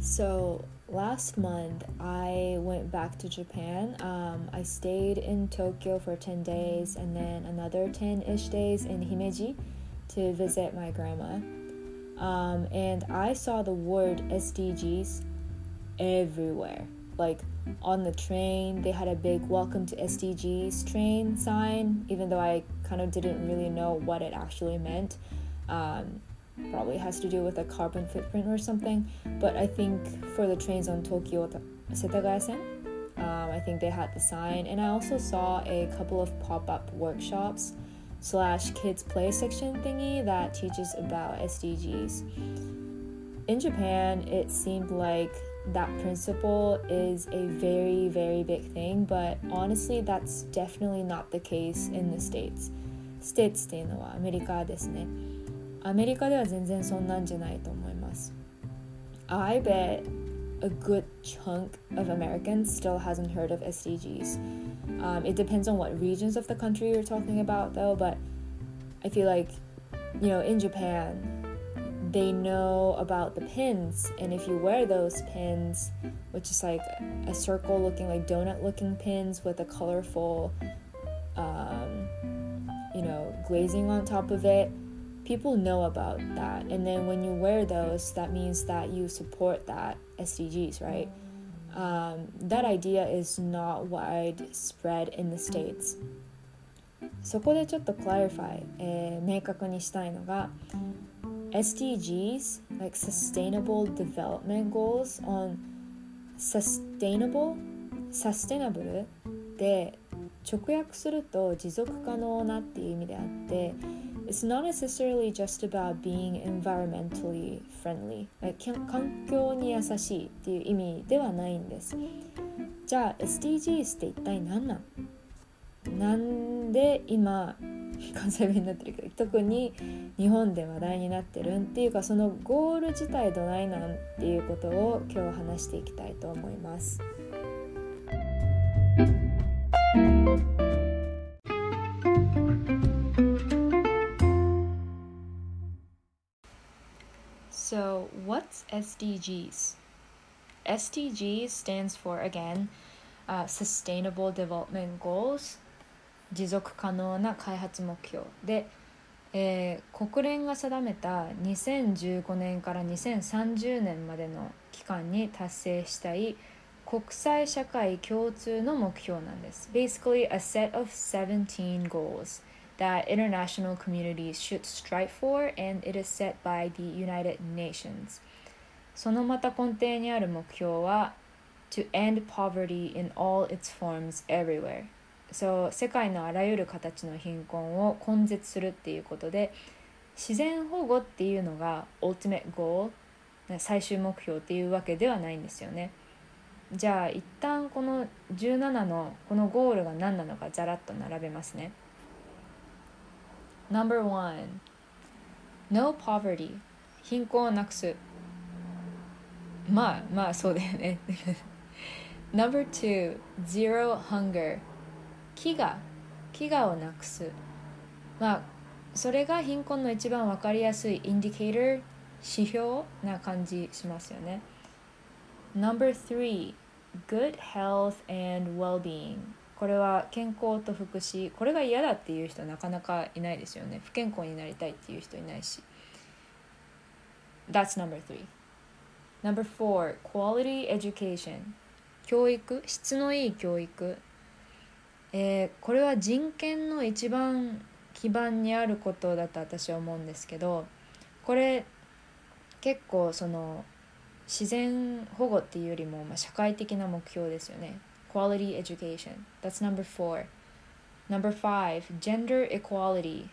So last month I went back to Japan. Um, I stayed in Tokyo for 10 days and then another 10 ish days in Himeji to visit my grandma. Um, and I saw the word SDGs everywhere. Like on the train, they had a big welcome to SDGs train sign, even though I kind of didn't really know what it actually meant. Um, probably has to do with a carbon footprint or something. But I think for the trains on Tokyo Setagaya-sen, um, I think they had the sign, and I also saw a couple of pop-up workshops slash kids play section thingy that teaches about SDGs. In Japan, it seemed like that principle is a very very big thing, but honestly, that's definitely not the case in the states. States っていうのはアメリカですね。 アメリカでは全然そんなんじゃないと思います。I bet a good chunk of Americans still hasn't heard of SDGs. Um, it depends on what regions of the country you're talking about, though, but I feel like, you know, in Japan, they know about the pins, and if you wear those pins, which is like a circle looking like donut looking pins with a colorful, um, you know, glazing on top of it people know about that and then when you wear those that means that you support that sdgs right um, that idea is not widespread in the states そこでちょっと clarify、えー、明確にしたいのが SDGs like sustainable development goals on sustainable sustainable で直訳すると持続可能なっていう意味であって it's not necessarily just about being environmentally friendly. 環境に優しいっていう意味ではないんです。じゃあ SDGs って一体何なん？なんで今 関西弁になってるけど特に日本で話題になってるんっていうかそのゴール自体どないなんっていうことを今日話していきたいと思います。SDGs. SDGs stands for again uh, Sustainable Development Goals 持続可能な開発目標で、えー、国連が定めた2015年から2030年までの期間に達成したい国際社会共通の目標なんです。Basically a set of 17 goals that international communities should strive for and it is set by the United Nations そのまた根底にある目標は to end poverty in all its forms everywhere. そう世界のあらゆる形の貧困を根絶するっていうことで自然保護っていうのが ultimate goal 最終目標っていうわけではないんですよね。じゃあ一旦この17のこのゴールが何なのかざらっと並べますね。No.1 No poverty. 貧困をなくす。まあまあそうだよね。Number two Zero hunger. 飢餓。飢餓をなくす。まあそれが貧困の一番わかりやすいインディケーター指標な感じしますよね。Number three Good health and well-being. これは健康と福祉。これが嫌だっていう人なかなかいないですよね。不健康になりたいっていう人いないし。That's number three. Number four Quality education 教育質のいい教育えー、これは人権の一番基盤にあることだと私は思うんですけどこれ結構その自然保護っていうよりも、まあ、社会的な目標ですよね quality education. That's number four. Number five, gender equality.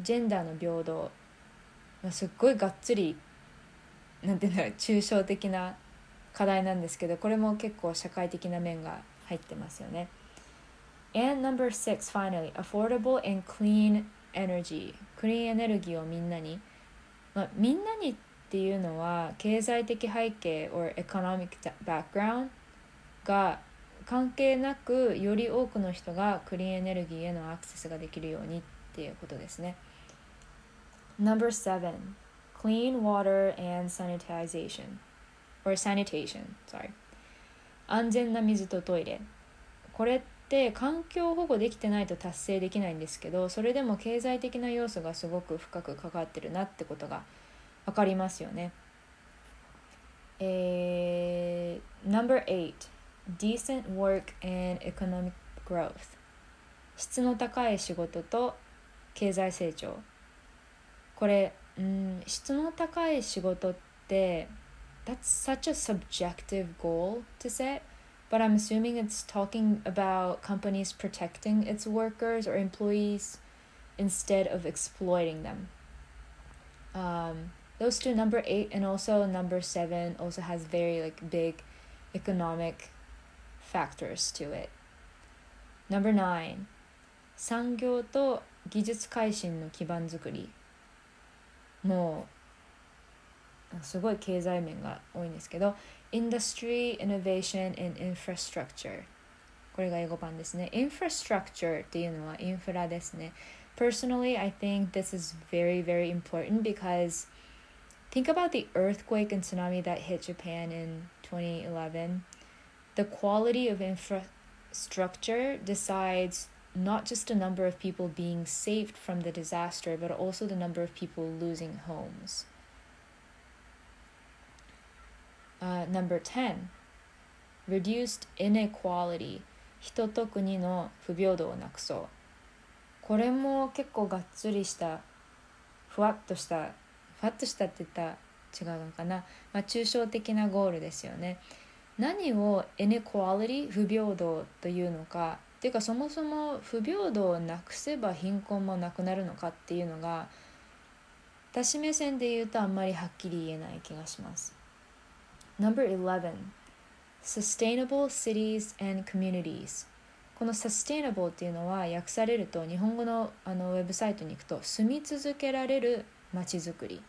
ジェンダーの平等。すっごいがっつり、なんていうんだろう、抽象的な課題なんですけど、これも結構社会的な面が入ってますよね。And number six, finally, affordable and clean energy. クリーンエネルギーをみんなに。まあ、みんなにっていうのは経済的背景 or economic background が関係なくより多くの人がクリーンエネルギーへのアクセスができるようにっていうことですね。Number seven, clean water and sanitization. or sanitation sorry 安全な水とトイレこれって環境保護できてないと達成できないんですけどそれでも経済的な要素がすごく深く関わってるなってことが分かりますよね。えー、No.8 Decent work and economic growth 質の高い仕事と経済成長これ、うん、質の高い仕事って That's such a subjective goal to set but I'm assuming it's talking about companies protecting its workers or employees instead of exploiting them. Um, those two, number eight and also number seven, also has very like big economic factors to it. Number nine, 産業と技術改新の基盤づくり もうすごい経済面が多いんですけど Industry, Innovation and Infrastructure これが英語版ですね Infrastructure っていうのはインフラですね Personally, I think this is very, very important because think about the earthquake and tsunami that hit Japan in 2011. The quality of infrastructure decides not just the number of people being saved from the disaster, but also the number of people losing homes. Uh, number 10 reduced inequality 人と国の不平等をなくそうこれも結構がっつりしたふわっとしたふわっとしたって言ったら違うのかな、まあ、抽象的なゴールですよね何を inequality 不平等というのかっていうかそもそも不平等をなくせば貧困もなくなるのかっていうのが私目線で言うとあんまりはっきり言えない気がします。Number 11 Sustainable Cities and Communities. この Sustainable っていうのは訳されると日本語のあのウェブサイトに行くと住み続けられるまちづくり。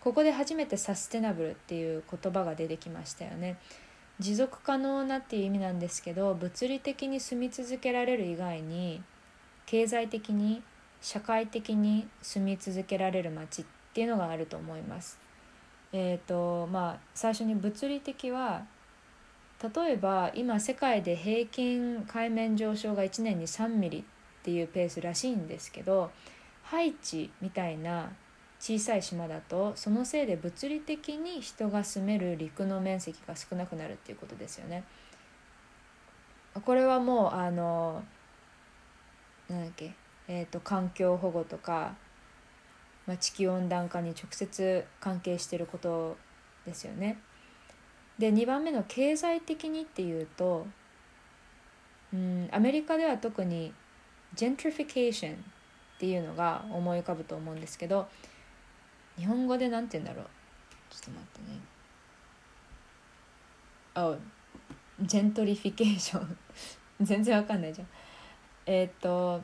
ここで初めてサステナブルっていう言葉が出てきましたよね。持続可能なっていう意味なんですけど物理的に住み続けられる以外に経済的に社会的に住み続けられる街っていうのがあると思います。えーとまあ、最初に物理的は例えば今世界で平均海面上昇が1年に3ミリっていうペースらしいんですけどハイチみたいな小さい島だとそのせいで物理的に人が住める陸の面積が少なくなるっていうことですよね。これはもうあのなんだっけ、えーと環境保護とかまあ、地球温暖化に直接関係してることですよね。で2番目の経済的にっていうとうんアメリカでは特にジェントリフィケーションっていうのが思い浮かぶと思うんですけど日本語で何て言うんだろうちょっと待ってね。あジェントリフィケーション全然わかんないじゃん。えっ、と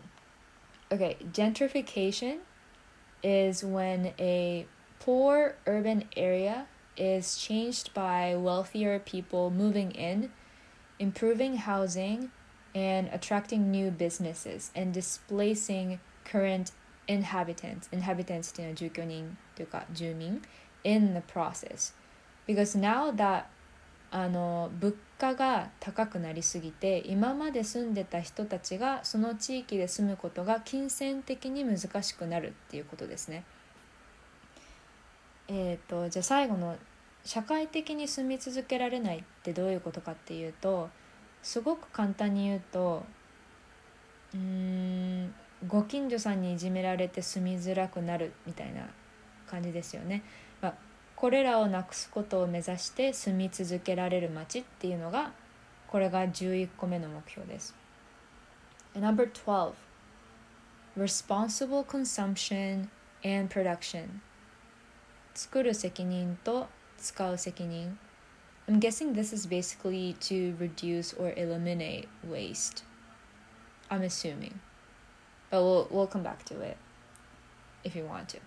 OK gentrification is when a poor urban area is changed by wealthier people moving in, improving housing, and attracting new businesses and displacing current inhabitants. Inhabitants っていうのは住居人というか住民 in the process. Because now that あの物価が高くなりすぎて今まで住んでた人たちがその地域で住むことが金銭的に難しくなるっていうことですね。えーと、じゃあ最後の社会的に住み続けられないってどういうことかっていうとすごく簡単に言うとうんご近所さんにいじめられて住みづらくなるみたいな感じですよね。まあこれらをなくすことを目指して住み続けられる街っていうのがこれが11個目の目標です。Number 12 Responsible consumption and production 作る責任と使う責任 I'm guessing this is basically to reduce or eliminate waste. I'm assuming. But we'll, we'll come back to it if you want to.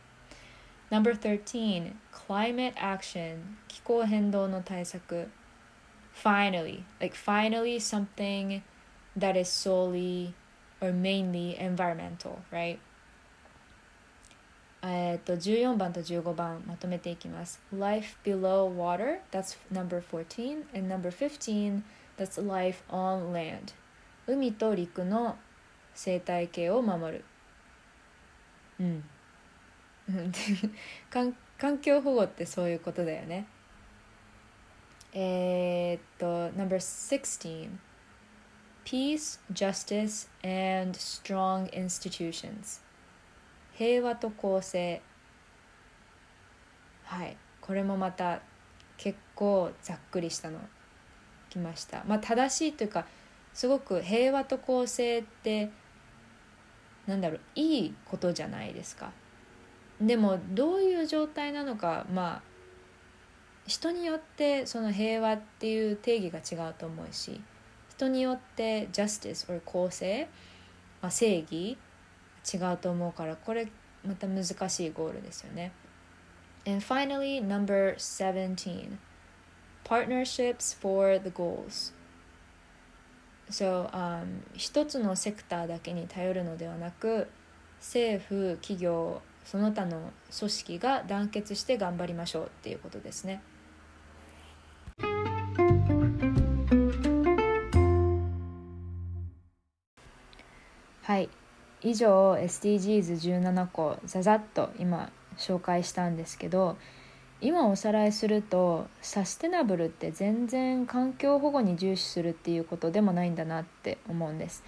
Number 13 Climate Action 気候変動の対策 Finally like finally something that is solely or mainly environmental right えー、と14番と15番まとめていきます Life below water that's number 14 and number 15 that's life on land 海と陸の 生態系を守る。うん。環境保護ってそういうことだよね。えー、っと number 16 Peace, justice, and strong institutions 平和と公正。はい。これもまた結構ざっくりしたの。きました。まあ正しいというかすごく平和と公正ってなんだろういいことじゃないですかでもどういう状態なのかまあ人によってその平和っていう定義が違うと思うし人によってジャスティス or 公正、まあ、正義違うと思うからこれまた難しいゴールですよね。And finally, number 17 partnerships for the goals. So, um, 一つのセクターだけに頼るのではなく政府、企業、その他の組織が団結して頑張りましょうっていうことですね。はい以上 SDGs17 個ざざっと今紹介したんですけど今おさらいするとサステナブルって全然環境保護に重視するっていうことでもないんだなって思うんです。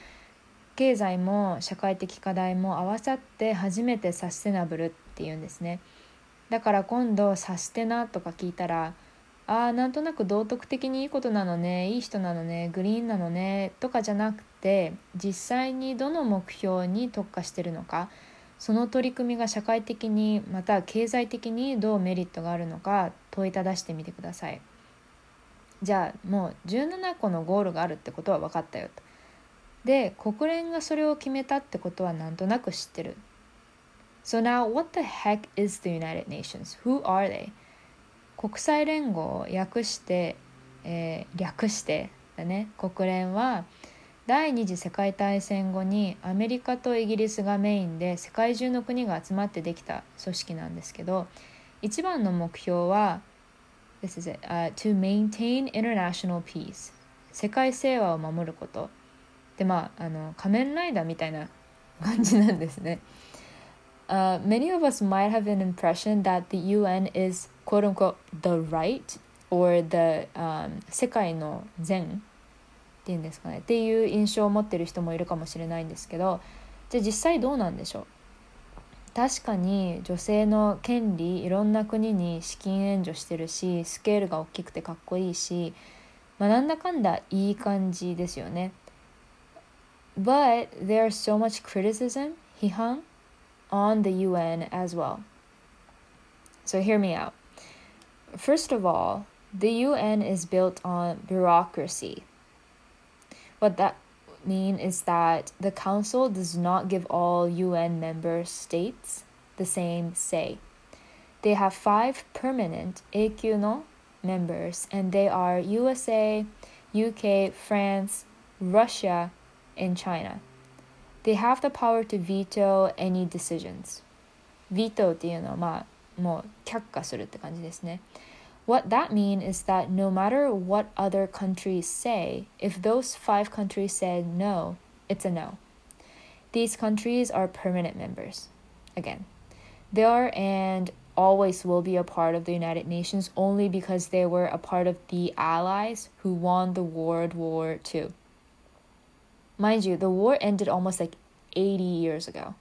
経済も社会的課題も合わさって初めてサステナブルっていうんですね。だから今度サステナとか聞いたらああなんとなく道徳的にいいことなのねいい人なのねグリーンなのねとかじゃなくて実際にどの目標に特化してるのかその取り組みが社会的にまた経済的にどうメリットがあるのか問いただしてみてくださいじゃあもう17個のゴールがあるってことは分かったよとで国連がそれを決めたってことはなんとなく知ってる So now what the heck is the United Nations? Who are they? 国際連合を訳して、えー、略してだね国連は第二次世界大戦後にアメリカとイギリスがメインで世界中の国が集まってできた組織なんですけど一番の目標は This is it、uh, to maintain international peace 世界平和を守ることでまああの仮面ライダーみたいな感じなんですね Uh, many of us might have an impression that the UN is quote unquote the right or the、um, 世界の善ていうんですかねっていう印象を持ってる人もいるかもしれないんですけどじゃあ実際どうなんでしょう？確かに女性の権利いろんな国に資金援助してるしスケールが大きくてかっこいいし、まあ、なんだかんだいい感じですよね。But there's so much criticism 批判 on the UN as well. So hear me out. First of all, the UN is built on bureaucracy. What that mean is that the council does not give all UN member states the same say. They have five permanent AQNO members and they are USA, UK, France, Russia, and China. They have the power to veto any decisions. veto っていうのはまあもう却下するって感じですね。 What that means is that no matter what other countries say, if those five countries said no, it's a no. These countries are permanent members. Again, they are and always will be a part of the United Nations only because they were a part of the Allies who won the World War II. Mind you, the war ended almost like 80 years ago.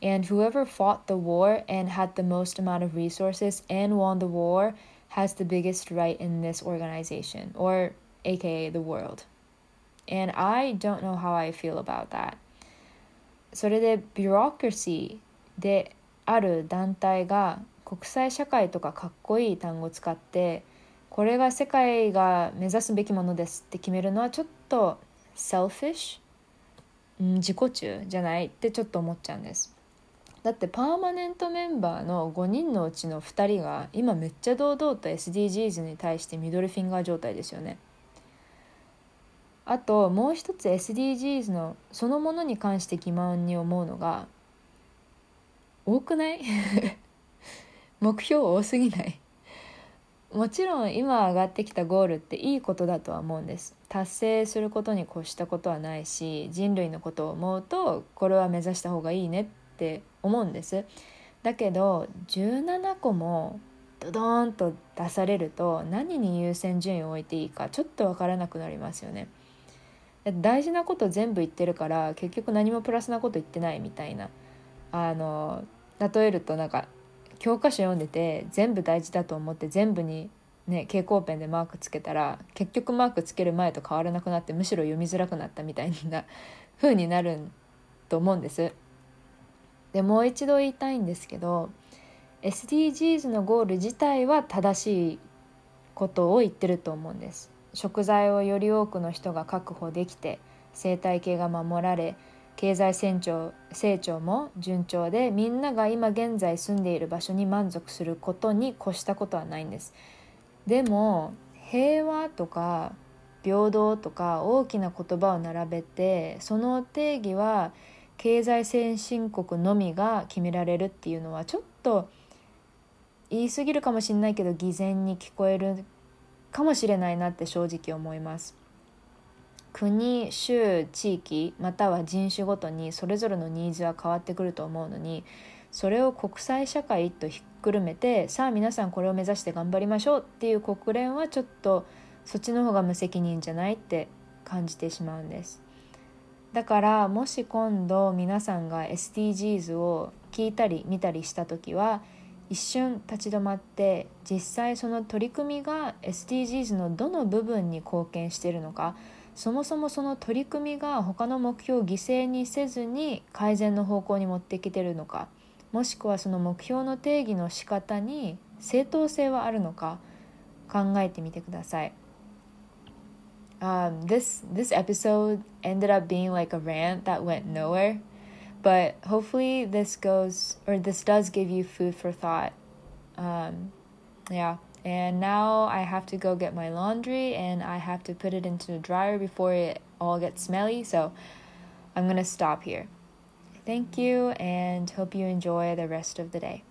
And whoever fought the war and had the most amount of resources and won the war has the biggest right in this organization, or aka the world. And I don't know how I feel about that. それで bureaucracy である団体が国際社会とかかっこいい単語を使ってこれが世界が目指すべきものですって決めるのはちょっと selfish 自己中じゃないってちょっと思っちゃうんですだってパーマネントメンバーの5人のうちの2人が今めっちゃ堂々と SDGs に対してミドルフィンガー状態ですよね。あともう一つ SDGs のそのものに関して疑問に思うのが多くない？目標多すぎない？もちろん今上がってきたゴールっていいことだとは思うんです。達成することに越したことはないし人類のことを思うとこれは目指した方がいいねって思うんです。だけど17個もドドーンと出されると何に優先順位を置いていいかちょっと分からなくなりますよね。大事なこと全部言ってるから結局何もプラスなこと言ってないみたいな。あの例えるとなんか教科書読んでて全部大事だと思って全部にね蛍光ペンでマークつけたら結局マークつける前と変わらなくなってむしろ読みづらくなったみたいな風になると思うんです。でもう一度言いたいんですけど SDGs のゴール自体は正しいことを言ってると思うんです。食材をより多くの人が確保できて生態系が守られ経済成長成長も順調でみんなが今現在住んでいる場所に満足することに越したことはないんですでも平和とか平等とか大きな言葉を並べてその定義は経済先進国のみが決められるっていうのはちょっと言い過ぎるかもしれないけど偽善に聞こえるかもしれないなって正直思います。国州地域または人種ごとにそれぞれのニーズは変わってくると思うのにそれを国際社会とひっくるめてさあ皆さんこれを目指して頑張りましょうっていう国連はちょっとそっちの方が無責任じゃないって感じてしまうんです。だからもし今度皆さんが SDGs を聞いたり見たりした時は一瞬立ち止まって実際その取り組みが SDGs のどの部分に貢献しているのかそもそもその取り組みが他の目標を犠牲にせずに改善の方向に持ってきてるのかもしくはその目標の定義の仕方に正当性はあるのか考えてみてください。Um, this this episode ended up being like a rant that went nowhere, but hopefully this goes or this does give you food for thought. Um, yeah. And now I have to go get my laundry and I have to put it into the dryer before it all gets smelly. So I'm to stop here. Thank you and hope you enjoy the rest of the day.